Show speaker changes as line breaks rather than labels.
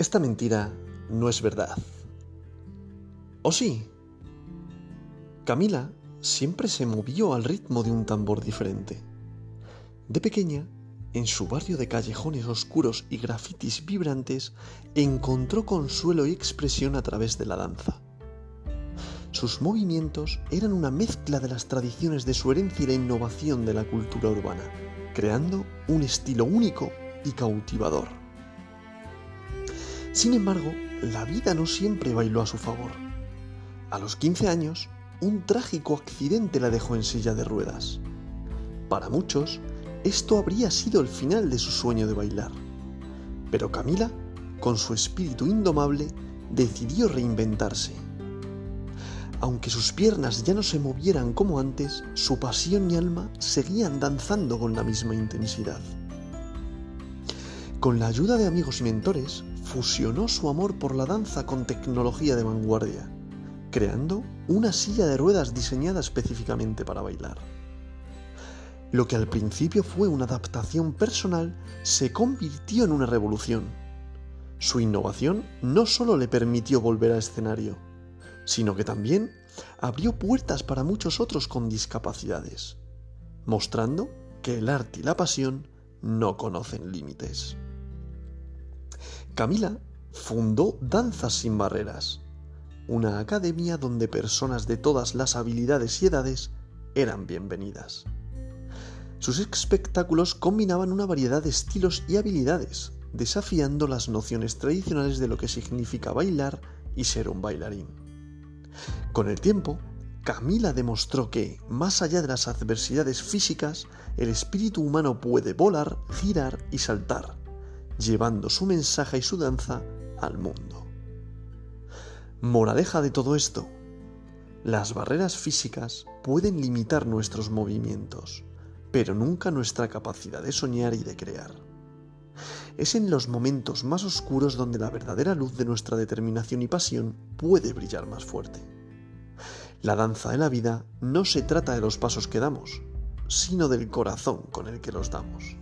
Esta mentira no es verdad. ¿O sí? Camila siempre se movió al ritmo de un tambor diferente. De pequeña, en su barrio de callejones oscuros y grafitis vibrantes, encontró consuelo y expresión a través de la danza. Sus movimientos eran una mezcla de las tradiciones de su herencia y la innovación de la cultura urbana, creando un estilo único y cautivador. Sin embargo, la vida no siempre bailó a su favor. A los 15 años, un trágico accidente la dejó en silla de ruedas. Para muchos, esto habría sido el final de su sueño de bailar. Pero Camila, con su espíritu indomable, decidió reinventarse aunque sus piernas ya no se movieran como antes, su pasión y alma seguían danzando con la misma intensidad. Con la ayuda de amigos y mentores, fusionó su amor por la danza con tecnología de vanguardia, creando una silla de ruedas diseñada específicamente para bailar. Lo que al principio fue una adaptación personal se convirtió en una revolución. Su innovación no solo le permitió volver al escenario, sino que también abrió puertas para muchos otros con discapacidades, mostrando que el arte y la pasión no conocen límites. Camila fundó Danzas sin Barreras, una academia donde personas de todas las habilidades y edades eran bienvenidas. Sus espectáculos combinaban una variedad de estilos y habilidades, desafiando las nociones tradicionales de lo que significa bailar y ser un bailarín. Con el tiempo, Camila demostró que, más allá de las adversidades físicas, el espíritu humano puede volar, girar y saltar, llevando su mensaje y su danza al mundo. Moraleja de todo esto. Las barreras físicas pueden limitar nuestros movimientos, pero nunca nuestra capacidad de soñar y de crear. Es en los momentos más oscuros donde la verdadera luz de nuestra determinación y pasión puede brillar más fuerte. La danza de la vida no se trata de los pasos que damos, sino del corazón con el que los damos.